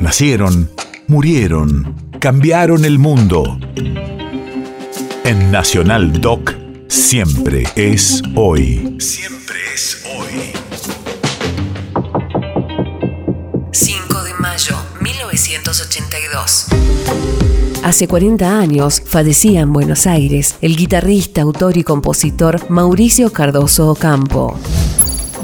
Nacieron, murieron, cambiaron el mundo. En Nacional Doc, siempre es hoy. Siempre es hoy. 5 de mayo 1982. Hace 40 años fallecía en Buenos Aires el guitarrista, autor y compositor Mauricio Cardoso Ocampo.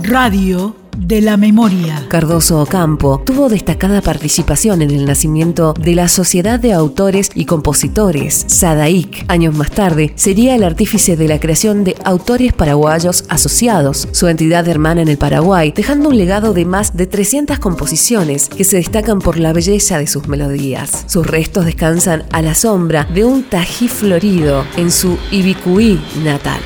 Radio de la memoria. Cardoso Ocampo tuvo destacada participación en el nacimiento de la Sociedad de Autores y Compositores, SADAIC. Años más tarde, sería el artífice de la creación de Autores Paraguayos Asociados, su entidad hermana en el Paraguay, dejando un legado de más de 300 composiciones que se destacan por la belleza de sus melodías. Sus restos descansan a la sombra de un tají florido en su Ibicuí natal.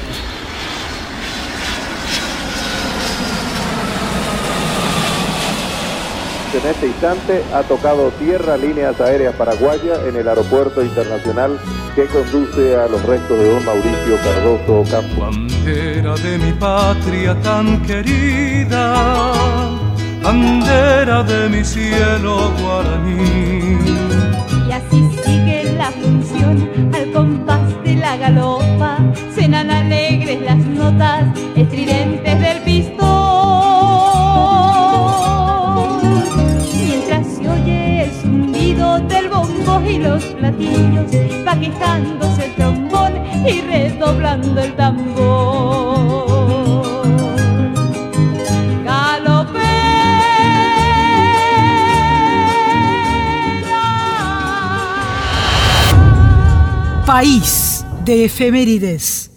En este instante ha tocado tierra líneas aéreas paraguayas en el aeropuerto internacional que conduce a los restos de don Mauricio Cardoso Campo. Bandera de mi patria tan querida, bandera de mi cielo guaraní. Del bombo y los platillos, va quejándose el trombón y redoblando el tambor. País de efemérides.